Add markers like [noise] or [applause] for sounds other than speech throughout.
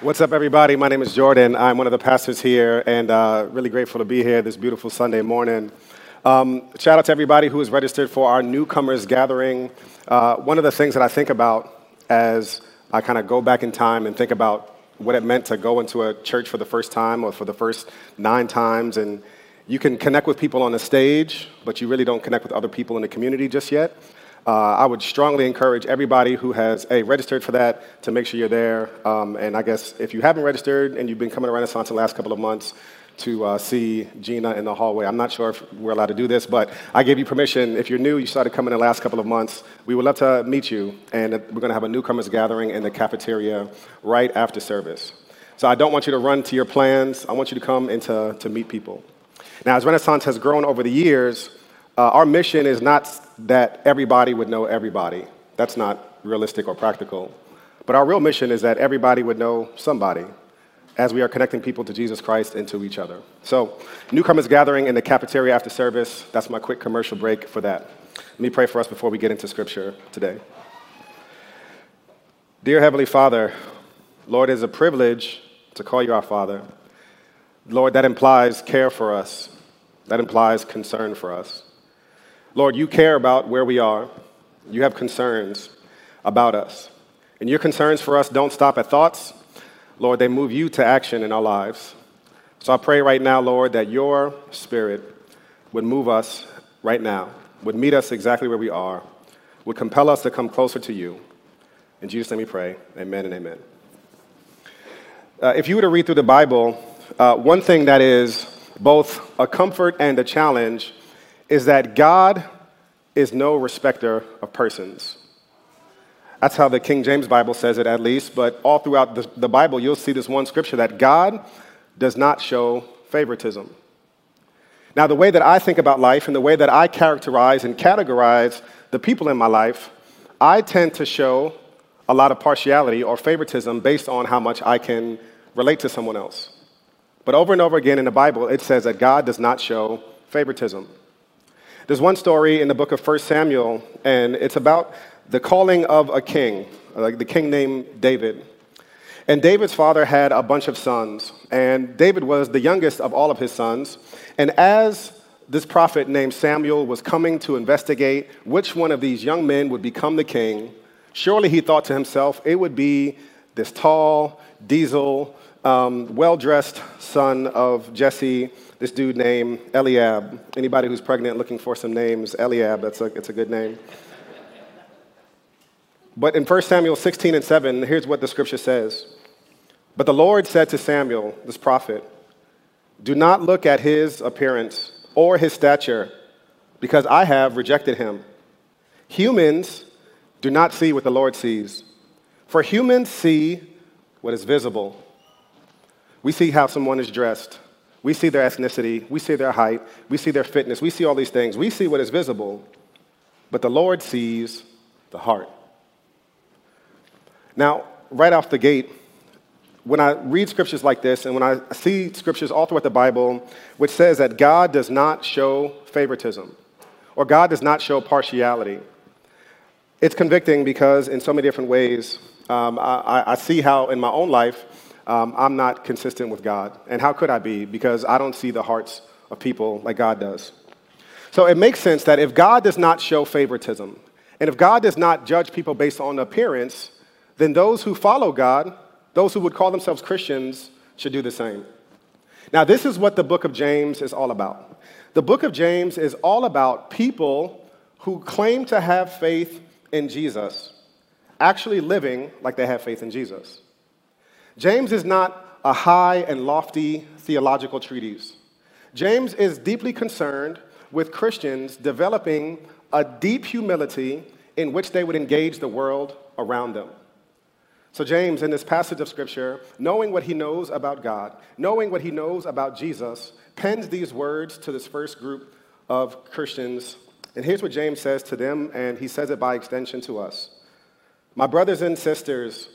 What's up, everybody? My name is Jordan. I'm one of the pastors here, and uh, really grateful to be here this beautiful Sunday morning. Um, shout out to everybody who is registered for our newcomers gathering. Uh, one of the things that I think about as I kind of go back in time and think about what it meant to go into a church for the first time or for the first nine times, and you can connect with people on the stage, but you really don't connect with other people in the community just yet. Uh, I would strongly encourage everybody who has a registered for that to make sure you're there. Um, and I guess if you haven't registered and you've been coming to Renaissance the last couple of months, to uh, see Gina in the hallway. I'm not sure if we're allowed to do this, but I gave you permission. If you're new, you started coming in the last couple of months, we would love to meet you. And we're going to have a newcomers gathering in the cafeteria right after service. So I don't want you to run to your plans. I want you to come and to, to meet people. Now, as Renaissance has grown over the years, uh, our mission is not that everybody would know everybody. That's not realistic or practical. But our real mission is that everybody would know somebody as we are connecting people to Jesus Christ and to each other. So, newcomers gathering in the cafeteria after service. That's my quick commercial break for that. Let me pray for us before we get into scripture today. Dear Heavenly Father, Lord, it is a privilege to call you our Father. Lord, that implies care for us, that implies concern for us. Lord, you care about where we are. You have concerns about us. And your concerns for us don't stop at thoughts. Lord, they move you to action in our lives. So I pray right now, Lord, that your spirit would move us right now, would meet us exactly where we are, would compel us to come closer to you. In Jesus' name we pray. Amen and amen. Uh, if you were to read through the Bible, uh, one thing that is both a comfort and a challenge is that God is no respecter of persons. That's how the King James Bible says it, at least, but all throughout the, the Bible, you'll see this one scripture that God does not show favoritism. Now, the way that I think about life and the way that I characterize and categorize the people in my life, I tend to show a lot of partiality or favoritism based on how much I can relate to someone else. But over and over again in the Bible, it says that God does not show favoritism. There's one story in the book of 1 Samuel, and it's about the calling of a king, like the king named David. And David's father had a bunch of sons, and David was the youngest of all of his sons. And as this prophet named Samuel was coming to investigate which one of these young men would become the king, surely he thought to himself, it would be this tall, diesel, um, well dressed son of Jesse this dude named Eliab. Anybody who's pregnant looking for some names, Eliab, that's a, it's a good name. But in 1 Samuel 16 and 7, here's what the scripture says. But the Lord said to Samuel, this prophet, Do not look at his appearance or his stature, because I have rejected him. Humans do not see what the Lord sees, for humans see what is visible. We see how someone is dressed, we see their ethnicity, we see their height, we see their fitness, we see all these things. We see what is visible, but the Lord sees the heart. Now, right off the gate, when I read scriptures like this and when I see scriptures all throughout the Bible, which says that God does not show favoritism or God does not show partiality, it's convicting because in so many different ways, um, I, I see how in my own life, um, I'm not consistent with God. And how could I be? Because I don't see the hearts of people like God does. So it makes sense that if God does not show favoritism, and if God does not judge people based on appearance, then those who follow God, those who would call themselves Christians, should do the same. Now, this is what the book of James is all about. The book of James is all about people who claim to have faith in Jesus actually living like they have faith in Jesus. James is not a high and lofty theological treatise. James is deeply concerned with Christians developing a deep humility in which they would engage the world around them. So, James, in this passage of Scripture, knowing what he knows about God, knowing what he knows about Jesus, pens these words to this first group of Christians. And here's what James says to them, and he says it by extension to us My brothers and sisters,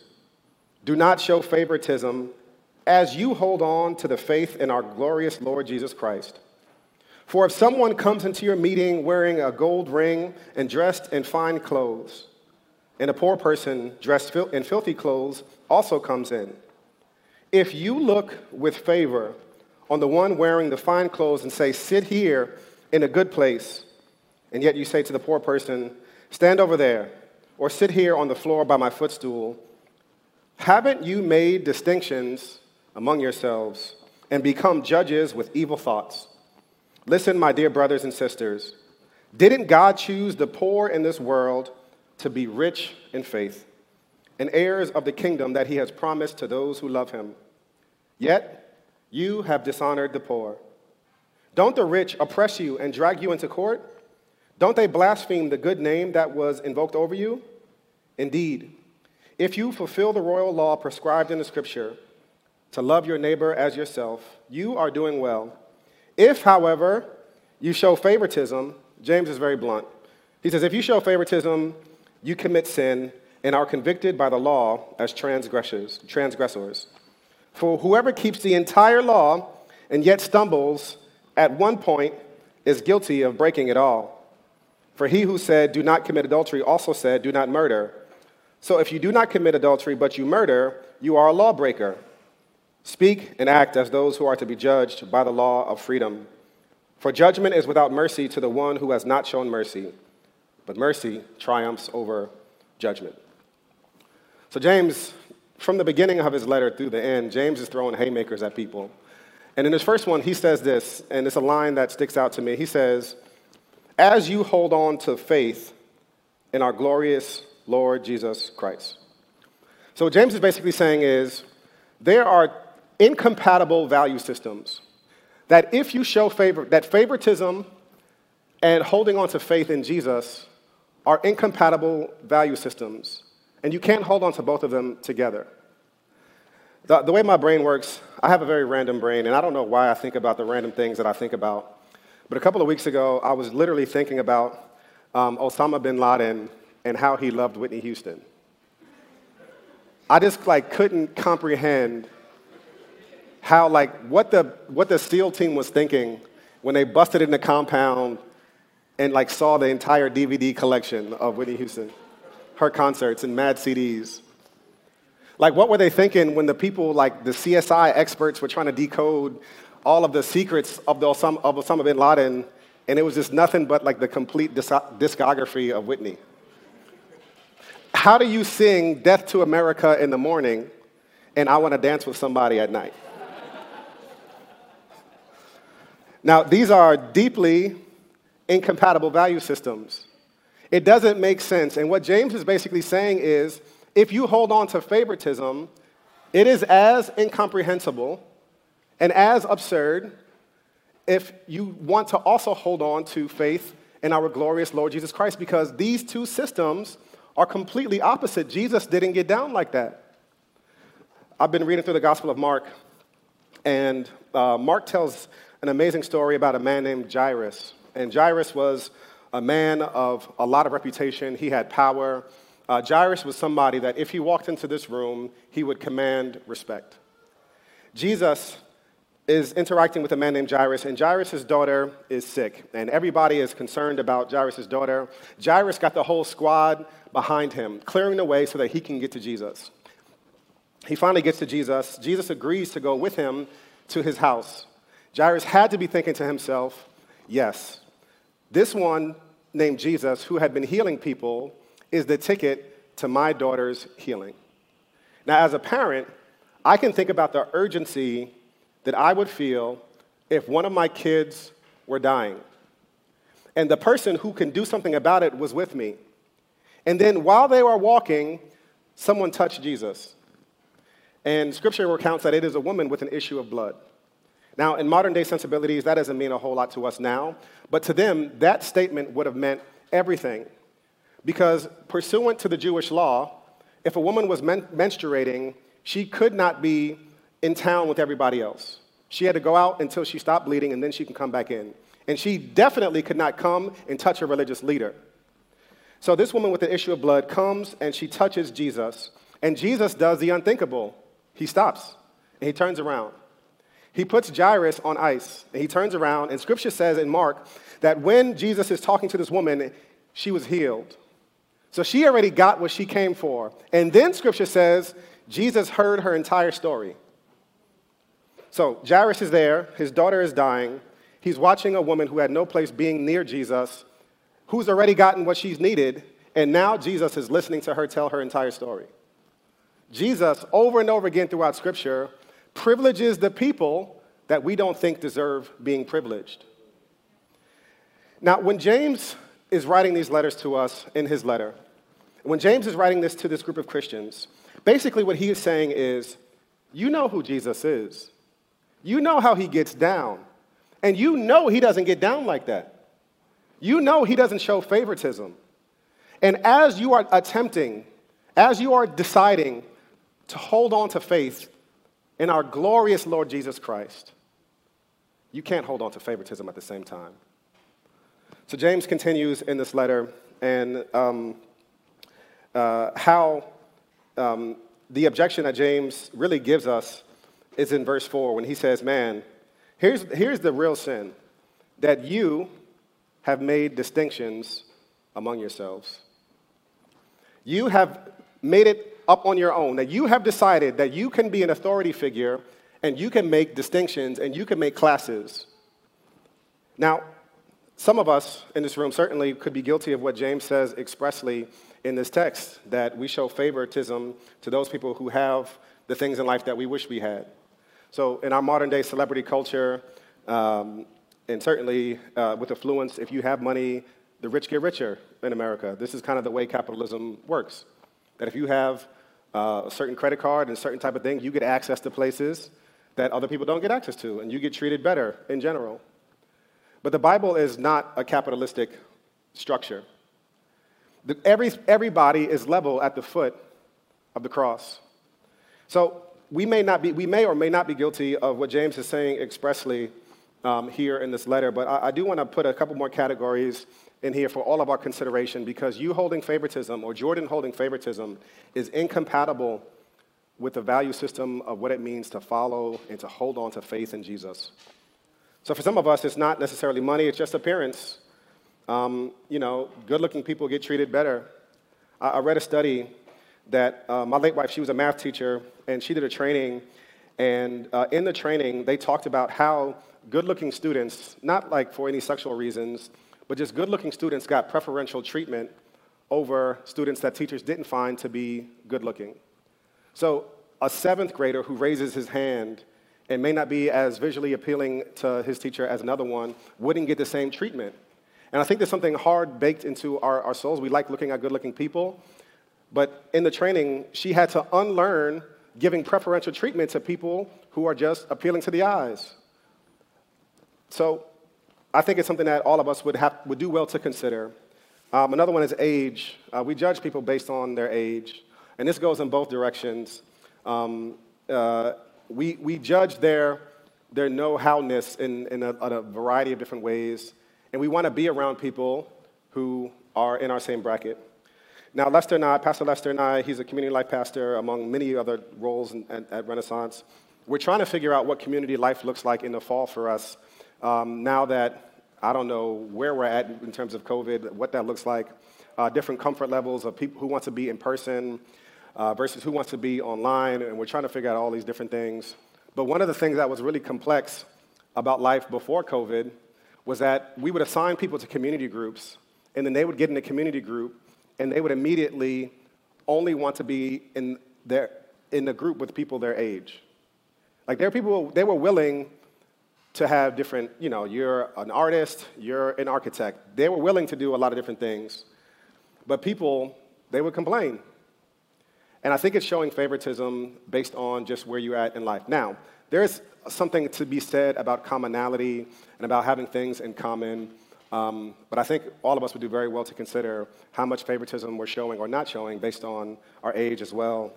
do not show favoritism as you hold on to the faith in our glorious Lord Jesus Christ. For if someone comes into your meeting wearing a gold ring and dressed in fine clothes, and a poor person dressed in filthy clothes also comes in, If you look with favor on the one wearing the fine clothes and say, Sit here in a good place, and yet you say to the poor person, Stand over there, or sit here on the floor by my footstool, haven't you made distinctions among yourselves and become judges with evil thoughts? Listen, my dear brothers and sisters, didn't God choose the poor in this world to be rich in faith and heirs of the kingdom that he has promised to those who love him? Yet you have dishonored the poor. Don't the rich oppress you and drag you into court? Don't they blaspheme the good name that was invoked over you? Indeed, if you fulfill the royal law prescribed in the scripture to love your neighbor as yourself, you are doing well. If, however, you show favoritism, James is very blunt. He says, if you show favoritism, you commit sin and are convicted by the law as transgressors. transgressors. For whoever keeps the entire law and yet stumbles at one point is guilty of breaking it all. For he who said, Do not commit adultery, also said, Do not murder. So if you do not commit adultery, but you murder, you are a lawbreaker. Speak and act as those who are to be judged by the law of freedom. For judgment is without mercy to the one who has not shown mercy, but mercy triumphs over judgment. So, James, from the beginning of his letter through the end, James is throwing haymakers at people. And in his first one, he says this, and it's a line that sticks out to me. He says, As you hold on to faith in our glorious Lord Jesus Christ. So, what James is basically saying is there are incompatible value systems that if you show favor, that favoritism and holding on to faith in Jesus are incompatible value systems, and you can't hold on to both of them together. The, the way my brain works, I have a very random brain, and I don't know why I think about the random things that I think about. But a couple of weeks ago, I was literally thinking about um, Osama bin Laden and how he loved Whitney Houston. I just like couldn't comprehend how like what the what the SEAL team was thinking when they busted in the compound and like saw the entire DVD collection of Whitney Houston, her concerts and mad CDs. Like what were they thinking when the people like the CSI experts were trying to decode all of the secrets of the Osama, of Osama bin Laden and it was just nothing but like the complete discography of Whitney. How do you sing Death to America in the morning and I want to dance with somebody at night? Now, these are deeply incompatible value systems. It doesn't make sense. And what James is basically saying is if you hold on to favoritism, it is as incomprehensible and as absurd if you want to also hold on to faith in our glorious Lord Jesus Christ because these two systems are completely opposite. Jesus didn't get down like that. I've been reading through the Gospel of Mark, and uh, Mark tells an amazing story about a man named Jairus. And Jairus was a man of a lot of reputation, he had power. Uh, Jairus was somebody that if he walked into this room, he would command respect. Jesus is interacting with a man named Jairus, and Jairus' daughter is sick, and everybody is concerned about Jairus' daughter. Jairus got the whole squad behind him, clearing the way so that he can get to Jesus. He finally gets to Jesus. Jesus agrees to go with him to his house. Jairus had to be thinking to himself, yes, this one named Jesus, who had been healing people, is the ticket to my daughter's healing. Now, as a parent, I can think about the urgency that I would feel if one of my kids were dying. And the person who can do something about it was with me. And then while they were walking, someone touched Jesus. And scripture recounts that it is a woman with an issue of blood. Now, in modern day sensibilities, that doesn't mean a whole lot to us now, but to them, that statement would have meant everything. Because pursuant to the Jewish law, if a woman was men- menstruating, she could not be in town with everybody else. She had to go out until she stopped bleeding and then she can come back in. And she definitely could not come and touch a religious leader. So this woman with the issue of blood comes and she touches Jesus, and Jesus does the unthinkable. He stops and he turns around. He puts Jairus on ice, and he turns around, and scripture says in Mark that when Jesus is talking to this woman, she was healed. So she already got what she came for. And then scripture says Jesus heard her entire story. So Jairus is there, his daughter is dying. He's watching a woman who had no place being near Jesus, who's already gotten what she's needed, and now Jesus is listening to her tell her entire story. Jesus, over and over again throughout Scripture, privileges the people that we don't think deserve being privileged. Now, when James is writing these letters to us in his letter, when James is writing this to this group of Christians, basically what he is saying is, you know who Jesus is. You know how he gets down. And you know he doesn't get down like that. You know he doesn't show favoritism. And as you are attempting, as you are deciding to hold on to faith in our glorious Lord Jesus Christ, you can't hold on to favoritism at the same time. So James continues in this letter and um, uh, how um, the objection that James really gives us is in verse 4 when he says, Man, here's, here's the real sin that you have made distinctions among yourselves. You have made it up on your own, that you have decided that you can be an authority figure and you can make distinctions and you can make classes. Now, some of us in this room certainly could be guilty of what James says expressly in this text that we show favoritism to those people who have the things in life that we wish we had. So, in our modern day celebrity culture, um, and certainly uh, with affluence, if you have money, the rich get richer in America. This is kind of the way capitalism works. That if you have uh, a certain credit card and a certain type of thing, you get access to places that other people don't get access to, and you get treated better in general. But the Bible is not a capitalistic structure. The, every, everybody is level at the foot of the cross. So we may, not be, we may or may not be guilty of what James is saying expressly um, here in this letter, but I, I do want to put a couple more categories in here for all of our consideration because you holding favoritism or Jordan holding favoritism is incompatible with the value system of what it means to follow and to hold on to faith in Jesus. So for some of us, it's not necessarily money, it's just appearance. Um, you know, good looking people get treated better. I, I read a study that uh, my late wife, she was a math teacher, and she did a training. And uh, in the training, they talked about how good looking students, not like for any sexual reasons, but just good looking students got preferential treatment over students that teachers didn't find to be good looking. So, a seventh grader who raises his hand and may not be as visually appealing to his teacher as another one wouldn't get the same treatment. And I think there's something hard baked into our, our souls. We like looking at good looking people. But in the training, she had to unlearn giving preferential treatment to people who are just appealing to the eyes. So I think it's something that all of us would, have, would do well to consider. Um, another one is age. Uh, we judge people based on their age, and this goes in both directions. Um, uh, we, we judge their, their know-howness in, in a, in a variety of different ways, and we want to be around people who are in our same bracket. Now, Lester and I, Pastor Lester and I, he's a community life pastor among many other roles in, at, at Renaissance. We're trying to figure out what community life looks like in the fall for us um, now that I don't know where we're at in terms of COVID, what that looks like, uh, different comfort levels of people who want to be in person uh, versus who wants to be online, and we're trying to figure out all these different things. But one of the things that was really complex about life before COVID was that we would assign people to community groups, and then they would get in a community group, and they would immediately only want to be in, their, in the group with people their age. Like there are people, they were willing to have different, you know, you're an artist, you're an architect. They were willing to do a lot of different things. But people, they would complain. And I think it's showing favoritism based on just where you're at in life. Now, there's something to be said about commonality and about having things in common. Um, but I think all of us would do very well to consider how much favoritism we're showing or not showing based on our age as well.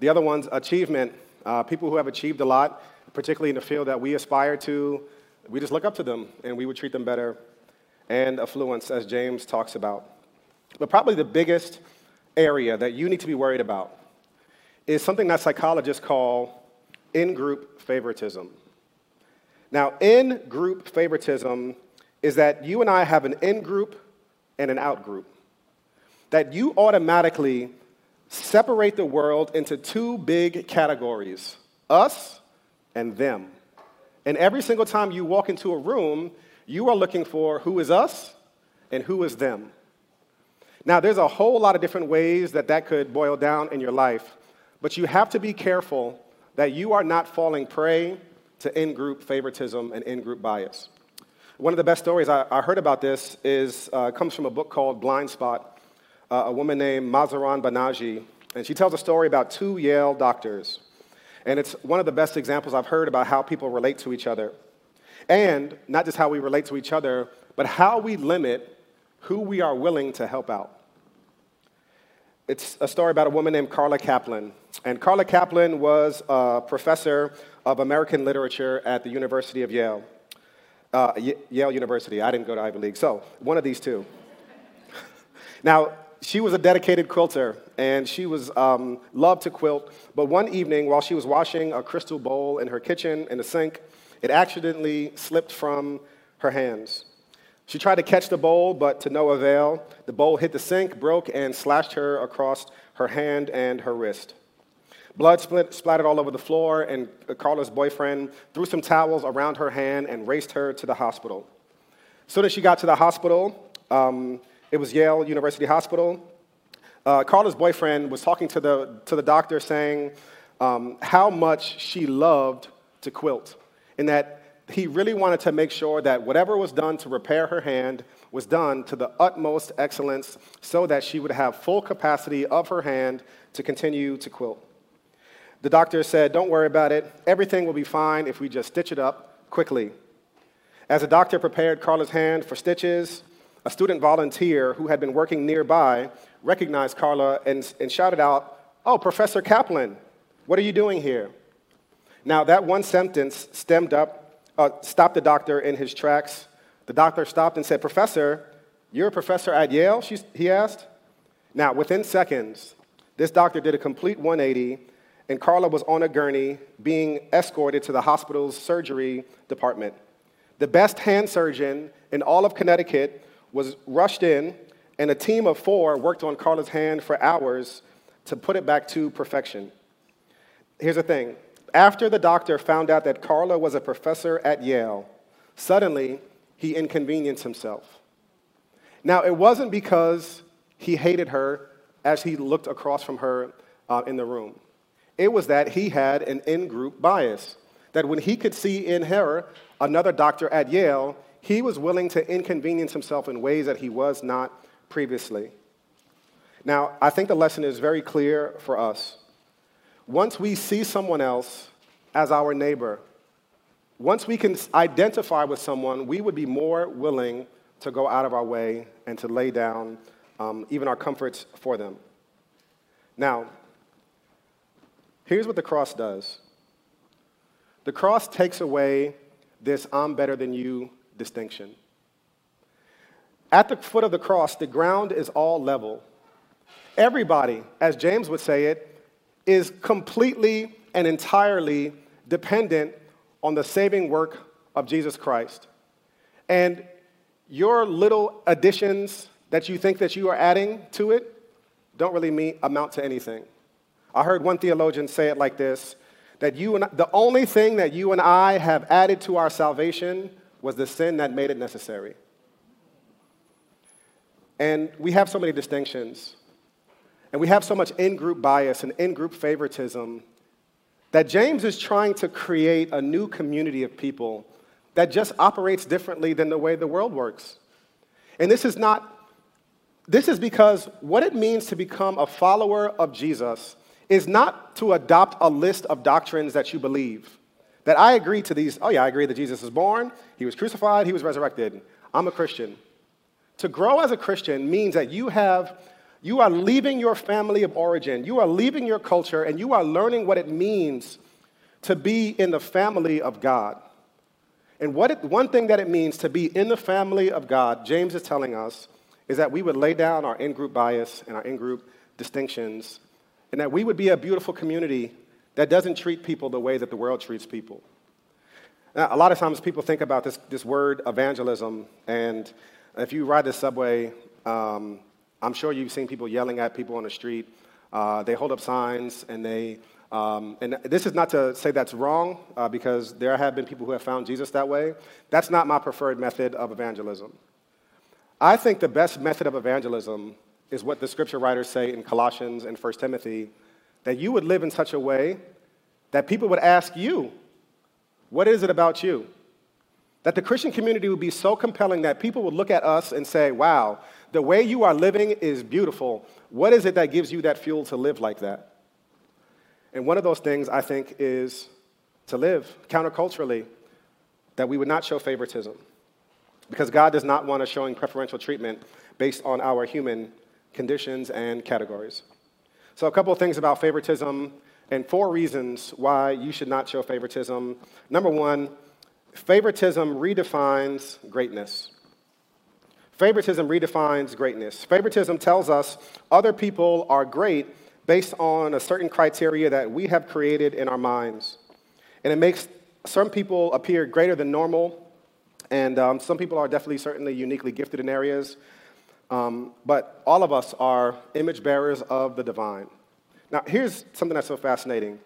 The other one's achievement. Uh, people who have achieved a lot particularly in the field that we aspire to, we just look up to them and we would treat them better. And affluence, as James talks about. But probably the biggest area that you need to be worried about is something that psychologists call in group favoritism. Now, in group favoritism is that you and I have an in group and an out group. That you automatically separate the world into two big categories us and them. And every single time you walk into a room, you are looking for who is us and who is them. Now, there's a whole lot of different ways that that could boil down in your life, but you have to be careful that you are not falling prey to in group favoritism and in group bias. One of the best stories I, I heard about this is, uh, comes from a book called Blind Spot. Uh, a woman named Mahzarin Banaji, and she tells a story about two Yale doctors. And it's one of the best examples I've heard about how people relate to each other. And not just how we relate to each other, but how we limit who we are willing to help out. It's a story about a woman named Carla Kaplan. And Carla Kaplan was a professor of American literature at the University of Yale. Uh, Yale University. I didn't go to Ivy League. So, one of these two. [laughs] now, she was a dedicated quilter and she was um, loved to quilt. But one evening, while she was washing a crystal bowl in her kitchen in the sink, it accidentally slipped from her hands. She tried to catch the bowl, but to no avail. The bowl hit the sink, broke, and slashed her across her hand and her wrist. Blood split, splattered all over the floor, and Carla's boyfriend threw some towels around her hand and raced her to the hospital. Soon as she got to the hospital, um, it was Yale University Hospital. Uh, Carla's boyfriend was talking to the, to the doctor saying um, how much she loved to quilt, and that he really wanted to make sure that whatever was done to repair her hand was done to the utmost excellence so that she would have full capacity of her hand to continue to quilt. The doctor said, Don't worry about it. Everything will be fine if we just stitch it up quickly. As the doctor prepared Carla's hand for stitches, a student volunteer who had been working nearby recognized Carla and, and shouted out, Oh, Professor Kaplan, what are you doing here? Now, that one sentence stemmed up uh, stopped the doctor in his tracks. The doctor stopped and said, Professor, you're a professor at Yale? She, he asked. Now, within seconds, this doctor did a complete 180, and Carla was on a gurney being escorted to the hospital's surgery department. The best hand surgeon in all of Connecticut was rushed in, and a team of four worked on Carla's hand for hours to put it back to perfection. Here's the thing after the doctor found out that Carla was a professor at Yale, suddenly he inconvenienced himself. Now, it wasn't because he hated her as he looked across from her uh, in the room. It was that he had an in group bias. That when he could see in her another doctor at Yale, he was willing to inconvenience himself in ways that he was not previously. Now, I think the lesson is very clear for us. Once we see someone else as our neighbor, once we can identify with someone, we would be more willing to go out of our way and to lay down um, even our comforts for them. Now, here's what the cross does the cross takes away this I'm better than you distinction. At the foot of the cross, the ground is all level. Everybody, as James would say it, is completely and entirely dependent on the saving work of Jesus Christ. And your little additions that you think that you are adding to it don't really mean, amount to anything. I heard one theologian say it like this that you and the only thing that you and I have added to our salvation was the sin that made it necessary. And we have so many distinctions. And we have so much in group bias and in group favoritism that James is trying to create a new community of people that just operates differently than the way the world works. And this is not, this is because what it means to become a follower of Jesus is not to adopt a list of doctrines that you believe. That I agree to these, oh yeah, I agree that Jesus was born, he was crucified, he was resurrected. I'm a Christian. To grow as a Christian means that you have you are leaving your family of origin, you are leaving your culture, and you are learning what it means to be in the family of God. And what it, one thing that it means to be in the family of God, James is telling us, is that we would lay down our in group bias and our in group distinctions, and that we would be a beautiful community that doesn't treat people the way that the world treats people. Now, a lot of times people think about this, this word evangelism, and if you ride the subway, um, I'm sure you've seen people yelling at people on the street. Uh, they hold up signs and they Um, and this is not to say that's wrong, uh, because there have been people who have found Jesus that way. That's not my preferred method of evangelism. I think the best method of evangelism is what the scripture writers say in Colossians and 1 Timothy that you would live in such a way that people would ask you, What is it about you? That the Christian community would be so compelling that people would look at us and say, Wow, the way you are living is beautiful. What is it that gives you that fuel to live like that? And one of those things, I think, is to live counterculturally, that we would not show favoritism. Because God does not want us showing preferential treatment based on our human conditions and categories. So, a couple of things about favoritism and four reasons why you should not show favoritism. Number one, favoritism redefines greatness. Favoritism redefines greatness. Favoritism tells us other people are great based on a certain criteria that we have created in our minds. And it makes some people appear greater than normal, and um, some people are definitely, certainly uniquely gifted in areas. Um, but all of us are image bearers of the divine. Now, here's something that's so fascinating.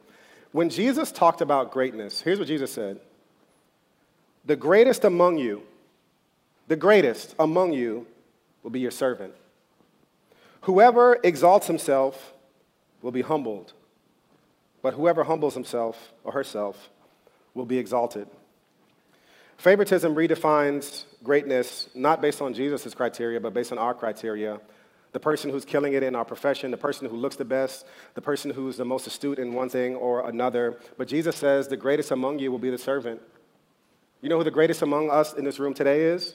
When Jesus talked about greatness, here's what Jesus said The greatest among you the greatest among you will be your servant. Whoever exalts himself will be humbled, but whoever humbles himself or herself will be exalted. Favoritism redefines greatness not based on Jesus' criteria, but based on our criteria. The person who's killing it in our profession, the person who looks the best, the person who's the most astute in one thing or another. But Jesus says the greatest among you will be the servant. You know who the greatest among us in this room today is?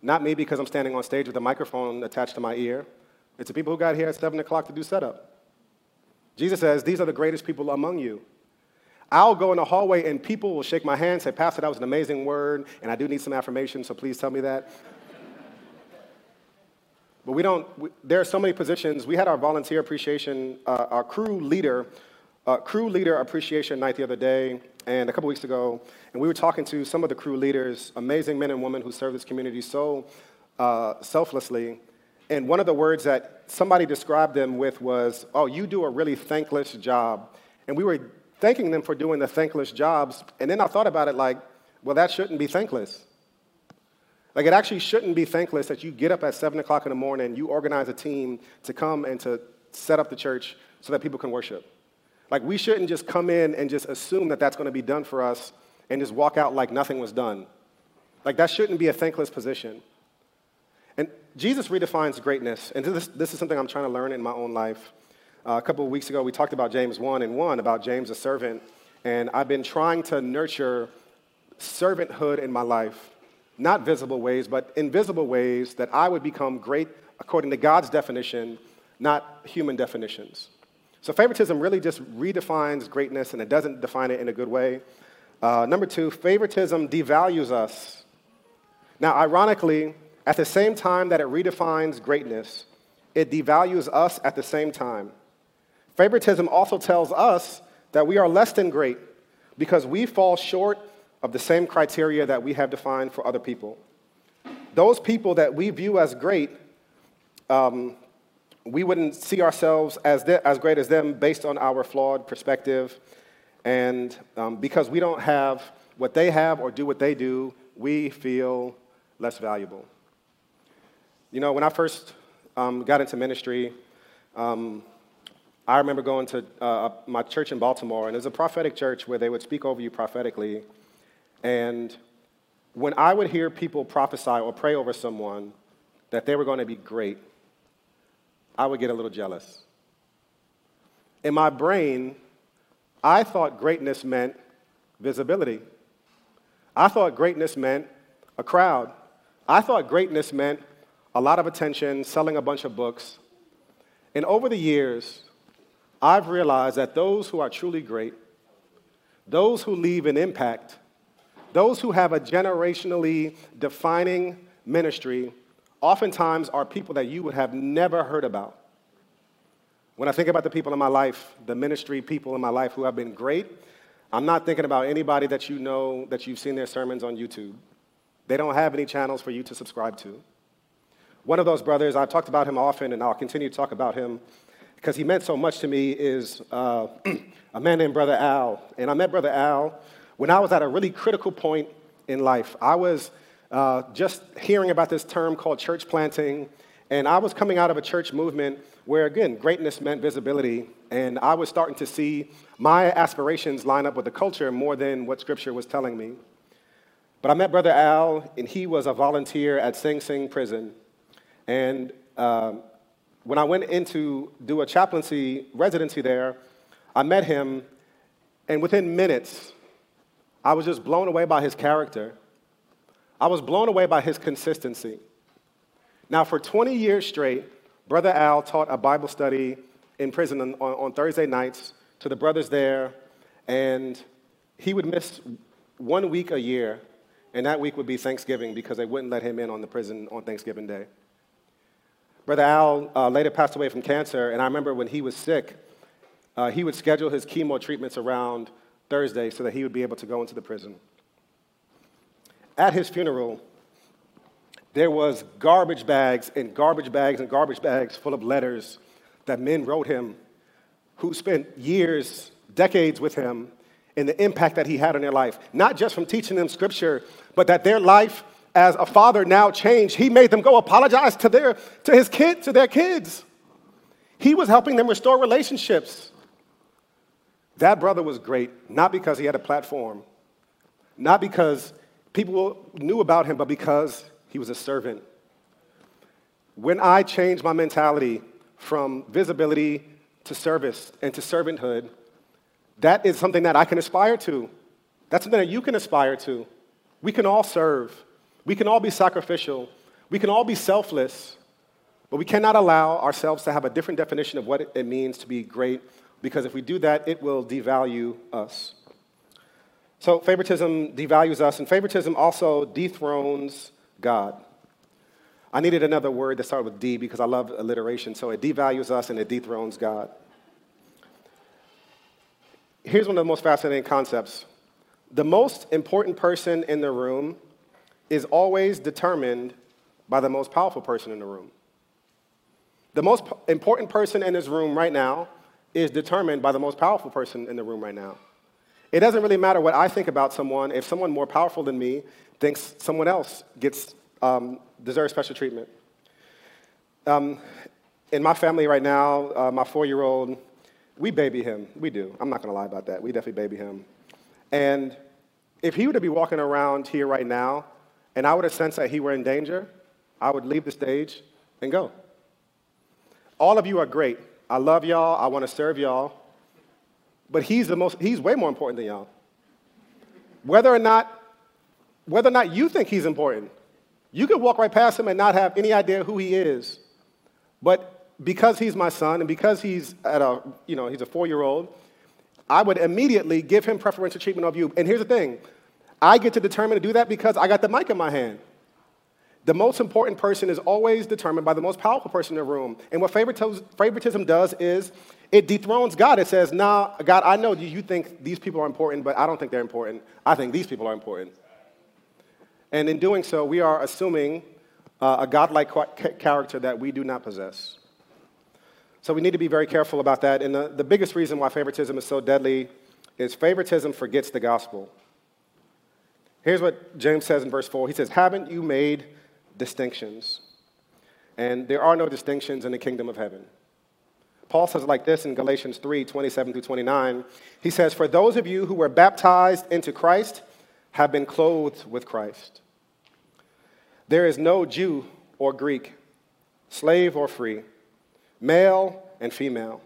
Not me because I'm standing on stage with a microphone attached to my ear. It's the people who got here at 7 o'clock to do setup. Jesus says, These are the greatest people among you. I'll go in the hallway and people will shake my hand, say, Pastor, that was an amazing word, and I do need some affirmation, so please tell me that. but we don't, we, there are so many positions. We had our volunteer appreciation, uh, our crew leader, uh, crew leader appreciation night the other day, and a couple weeks ago, and we were talking to some of the crew leaders, amazing men and women who serve this community so uh, selflessly. And one of the words that somebody described them with was, Oh, you do a really thankless job. And we were thanking them for doing the thankless jobs. And then I thought about it like, Well, that shouldn't be thankless. Like, it actually shouldn't be thankless that you get up at 7 o'clock in the morning, you organize a team to come and to set up the church so that people can worship. Like, we shouldn't just come in and just assume that that's going to be done for us and just walk out like nothing was done. Like, that shouldn't be a thankless position. And Jesus redefines greatness. And this, this is something I'm trying to learn in my own life. Uh, a couple of weeks ago, we talked about James 1 and 1, about James, a servant. And I've been trying to nurture servanthood in my life, not visible ways, but invisible ways that I would become great according to God's definition, not human definitions. So favoritism really just redefines greatness and it doesn't define it in a good way. Uh, number two, favoritism devalues us. Now, ironically, at the same time that it redefines greatness, it devalues us at the same time. Favoritism also tells us that we are less than great because we fall short of the same criteria that we have defined for other people. Those people that we view as great um, we wouldn't see ourselves as, as great as them based on our flawed perspective. And um, because we don't have what they have or do what they do, we feel less valuable. You know, when I first um, got into ministry, um, I remember going to uh, my church in Baltimore, and it was a prophetic church where they would speak over you prophetically. And when I would hear people prophesy or pray over someone that they were going to be great, I would get a little jealous. In my brain, I thought greatness meant visibility. I thought greatness meant a crowd. I thought greatness meant a lot of attention, selling a bunch of books. And over the years, I've realized that those who are truly great, those who leave an impact, those who have a generationally defining ministry, oftentimes are people that you would have never heard about. When I think about the people in my life, the ministry people in my life who have been great, I'm not thinking about anybody that you know that you've seen their sermons on YouTube. They don't have any channels for you to subscribe to. One of those brothers, I've talked about him often and I'll continue to talk about him, because he meant so much to me, is uh, [clears throat] a man named Brother Al. And I met Brother Al when I was at a really critical point in life. I was uh, just hearing about this term called church planting, and I was coming out of a church movement where, again, greatness meant visibility, and I was starting to see my aspirations line up with the culture more than what Scripture was telling me. But I met Brother Al, and he was a volunteer at Sing Sing Prison. And uh, when I went in to do a chaplaincy residency there, I met him, and within minutes, I was just blown away by his character. I was blown away by his consistency. Now, for 20 years straight, Brother Al taught a Bible study in prison on, on, Thursday nights to the brothers there, and he would miss one week a year, and that week would be Thanksgiving because they wouldn't let him in on the prison on Thanksgiving Day. Brother Al uh, later passed away from cancer, and I remember when he was sick, uh, he would schedule his chemo treatments around Thursday so that he would be able to go into the prison. At his funeral, there was garbage bags and garbage bags and garbage bags full of letters that men wrote him who spent years, decades with him, and the impact that he had on their life. Not just from teaching them scripture, but that their life as a father now changed. He made them go apologize to, their, to his kid, to their kids. He was helping them restore relationships. That brother was great, not because he had a platform, not because people knew about him, but because he was a servant. When I changed my mentality from visibility to service and to servanthood, that is something that I can aspire to. That's something that you can aspire to. We can all serve. We can all be sacrificial. We can all be selfless. But we cannot allow ourselves to have a different definition of what it means to be great because if we do that, it will devalue us. So, favoritism devalues us, and favoritism also dethrones God. I needed another word that started with D because I love alliteration. So, it devalues us and it dethrones God. Here's one of the most fascinating concepts the most important person in the room is always determined by the most powerful person in the room. The most important person in this room right now is determined by the most powerful person in the room right now. It doesn't really matter what I think about someone if someone more powerful than me thinks someone else gets um, deserves special treatment. Um, in my family right now, uh, my four-year-old, we baby him. We do. I'm not going to lie about that. We definitely baby him. And if he were to be walking around here right now, and I would have sensed that he were in danger, I would leave the stage and go. All of you are great. I love y'all. I want to serve y'all. But he's the most, he's way more important than y'all. Whether or not, whether or not you think he's important, you could walk right past him and not have any idea who he is. But because he's my son and because he's at a, you know, he's a four-year-old, I would immediately give him preferential treatment of you. And here's the thing, I get to determine to do that because I got the mic in my hand. The most important person is always determined by the most powerful person in the room. And what favoritism does is it dethrones God. It says, nah, God, I know you think these people are important, but I don't think they're important. I think these people are important. And in doing so, we are assuming uh, a godlike character that we do not possess. So we need to be very careful about that. And the, the biggest reason why favoritism is so deadly is favoritism forgets the gospel. Here's what James says in verse 4 He says, Haven't you made distinctions. And there are no distinctions in the kingdom of heaven. Paul says it like this in Galatians 3 27 through 29. He says, For those of you who were baptized into Christ have been clothed with Christ. There is no Jew or Greek, slave or free, male and female,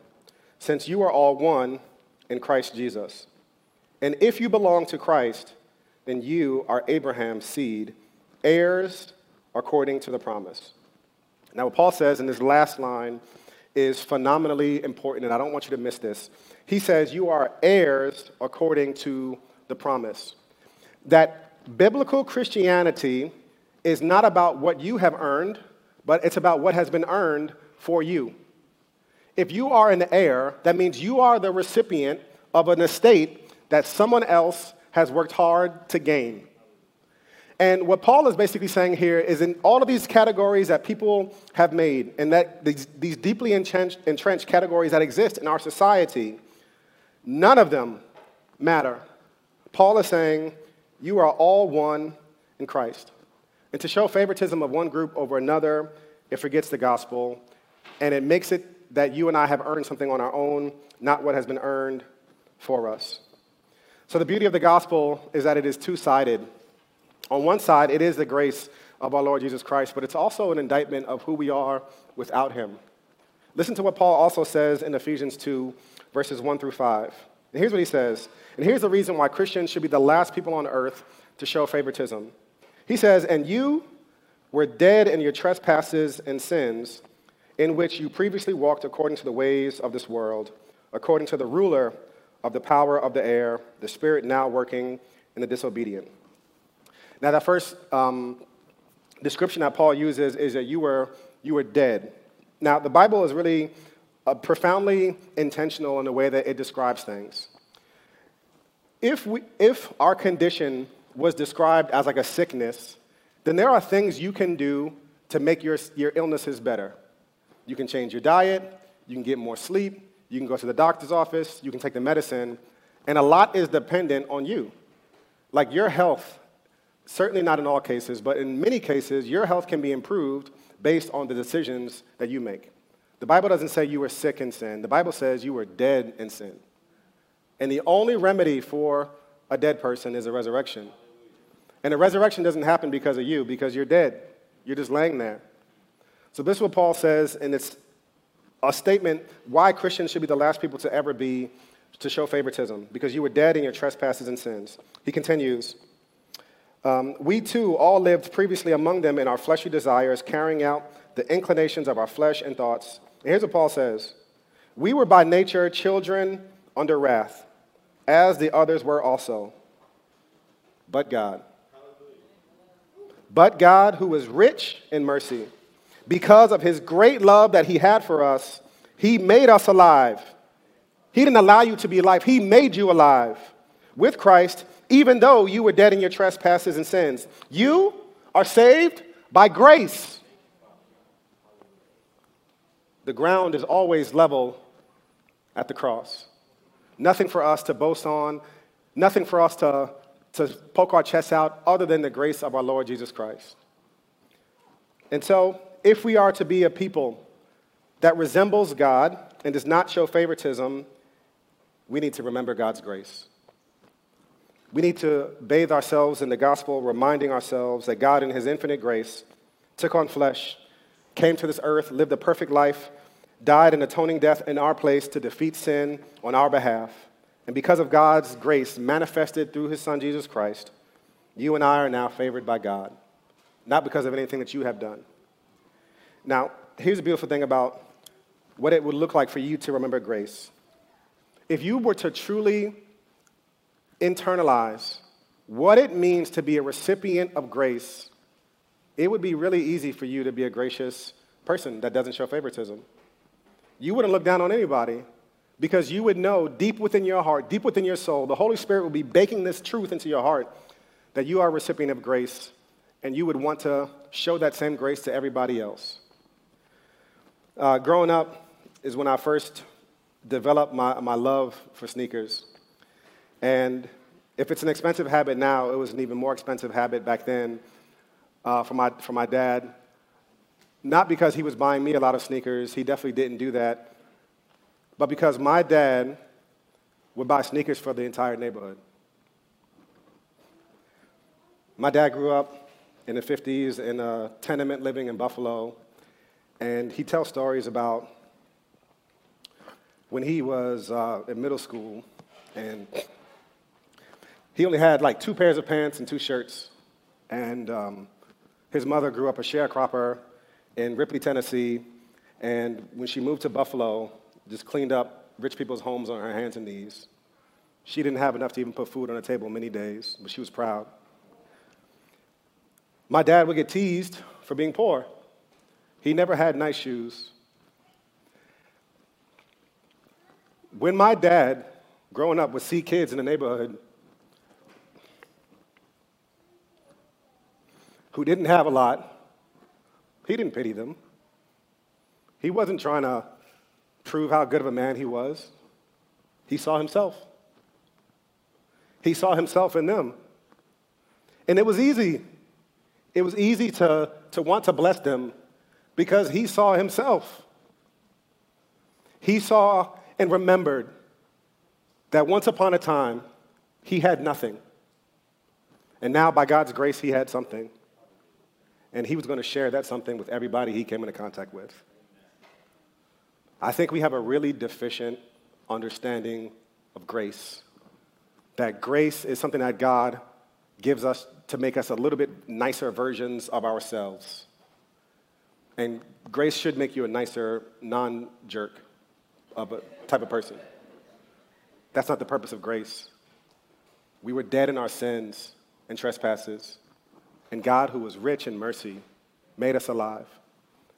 since you are all one in Christ Jesus. And if you belong to Christ, then you are Abraham's seed, heirs according to the promise. Now, what Paul says in this last line is phenomenally important, and I don't want you to miss this. He says, You are heirs according to the promise. That biblical Christianity is not about what you have earned, but it's about what has been earned for you. If you are an heir, that means you are the recipient of an estate that someone else has worked hard to gain. And what Paul is basically saying here is in all of these categories that people have made, and that these, these deeply entrenched, entrenched categories that exist in our society, none of them matter. Paul is saying, You are all one in Christ. And to show favoritism of one group over another, it forgets the gospel, and it makes it that you and I have earned something on our own, not what has been earned for us. So, the beauty of the gospel is that it is two sided. On one side, it is the grace of our Lord Jesus Christ, but it's also an indictment of who we are without him. Listen to what Paul also says in Ephesians 2, verses 1 through 5. And here's what he says. And here's the reason why Christians should be the last people on earth to show favoritism. He says, And you were dead in your trespasses and sins, in which you previously walked according to the ways of this world, according to the ruler of the power of the air, the spirit now working in the disobedient. Now, that first um, description that Paul uses is that you were, you were dead. Now, the Bible is really uh, profoundly intentional in the way that it describes things. If, we, if our condition was described as like a sickness, then there are things you can do to make your, your illnesses better. You can change your diet, you can get more sleep, you can go to the doctor's office, you can take the medicine, and a lot is dependent on you. Like your health certainly not in all cases, but in many cases, your health can be improved based on the decisions that you make. The Bible doesn't say you were sick in sin, the Bible says you were dead in sin. And the only remedy for a dead person is a resurrection. And a resurrection doesn't happen because of you, because you're dead. You're just laying there. So, this is what Paul says, and it's a statement why Christians should be the last people to ever be to show favoritism, because you were dead in your trespasses and sins. He continues, um, we too all lived previously among them in our fleshly desires, carrying out the inclinations of our flesh and thoughts. And here's what Paul says We were by nature children under wrath, as the others were also. But God. But God, who is rich in mercy, because of his great love that he had for us, he made us alive. He didn't allow you to be alive, he made you alive with Christ even though you were dead in your trespasses and sins. You are saved by grace. The ground is always level at the cross. Nothing for us to boast on, nothing for us to, to poke our chests out other than the grace of our Lord Jesus Christ. And so, if we are to be a people that resembles God and does not show favoritism, we need to remember God's grace. We need to bathe ourselves in the gospel, reminding ourselves that God, in His infinite grace, took on flesh, came to this earth, lived a perfect life, died an atoning death in our place to defeat sin on our behalf. And because of God's grace manifested through His Son, Jesus Christ, you and I are now favored by God, not because of anything that you have done. Now, here's the beautiful thing about what it would look like for you to remember grace. If you were to truly internalize what it means to be a recipient of grace, it would be really easy for you to be a gracious person that doesn't show favoritism. You wouldn't look down on anybody because you would know deep within your heart, deep within your soul, the Holy Spirit will be baking this truth into your heart that you are a recipient of grace and you would want to show that same grace to everybody else. Uh, growing up is when I first developed my, my love for sneakers. And if it's an expensive habit now, it was an even more expensive habit back then uh, for, my, for my dad. Not because he was buying me a lot of sneakers, he definitely didn't do that, but because my dad would buy sneakers for the entire neighborhood. My dad grew up in the 50s in a tenement living in Buffalo, and he tells stories about when he was uh, in middle school and he only had like two pairs of pants and two shirts. And um, his mother grew up a sharecropper in Ripley, Tennessee. And when she moved to Buffalo, just cleaned up rich people's homes on her hands and knees. She didn't have enough to even put food on the table many days, but she was proud. My dad would get teased for being poor. He never had nice shoes. When my dad, growing up, would see kids in the neighborhood who didn't have a lot, he didn't pity them. He wasn't trying to prove how good of a man he was. He saw himself. He saw himself in them. And it was easy. It was easy to, to want to bless them because he saw himself. He saw and remembered that once upon a time, he had nothing. And now, by God's grace, he had something. And he was going to share that something with everybody he came into contact with. I think we have a really deficient understanding of grace. That grace is something that God gives us to make us a little bit nicer versions of ourselves. And grace should make you a nicer, non jerk type of person. That's not the purpose of grace. We were dead in our sins and trespasses, and God, who was rich in mercy, made us alive.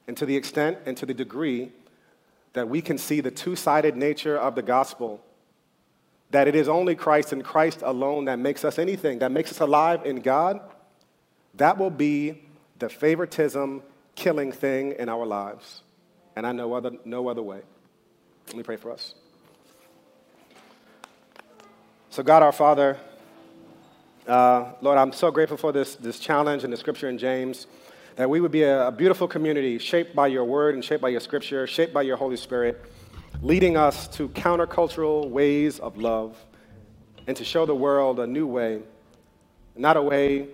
And to the extent and to the degree that we can see the two sided nature of the gospel, that it is only Christ and Christ alone that makes us anything, that makes us alive in God, that will be the favoritism killing thing in our lives. And I know other, no other way. Let me pray for us. So, God our Father, uh, Lord, I'm so grateful for this, this challenge and the scripture in James that we would be a, a beautiful community shaped by your word and shaped by your scripture, shaped by your Holy Spirit, leading us to countercultural ways of love and to show the world a new way, not a way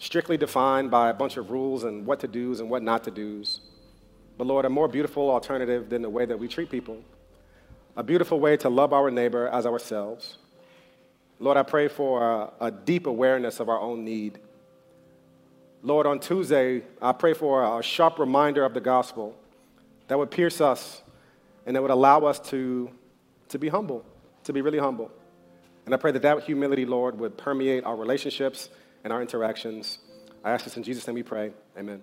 strictly defined by a bunch of rules and what to do's and what not to do's, but Lord, a more beautiful alternative than the way that we treat people, a beautiful way to love our neighbor as ourselves. Lord, I pray for a, a deep awareness of our own need Lord, on Tuesday, I pray for a sharp reminder of the gospel that would pierce us and that would allow us to, to be humble, to be really humble. And I pray that that humility, Lord, would permeate our relationships and our interactions. I ask this in Jesus' name we pray. Amen.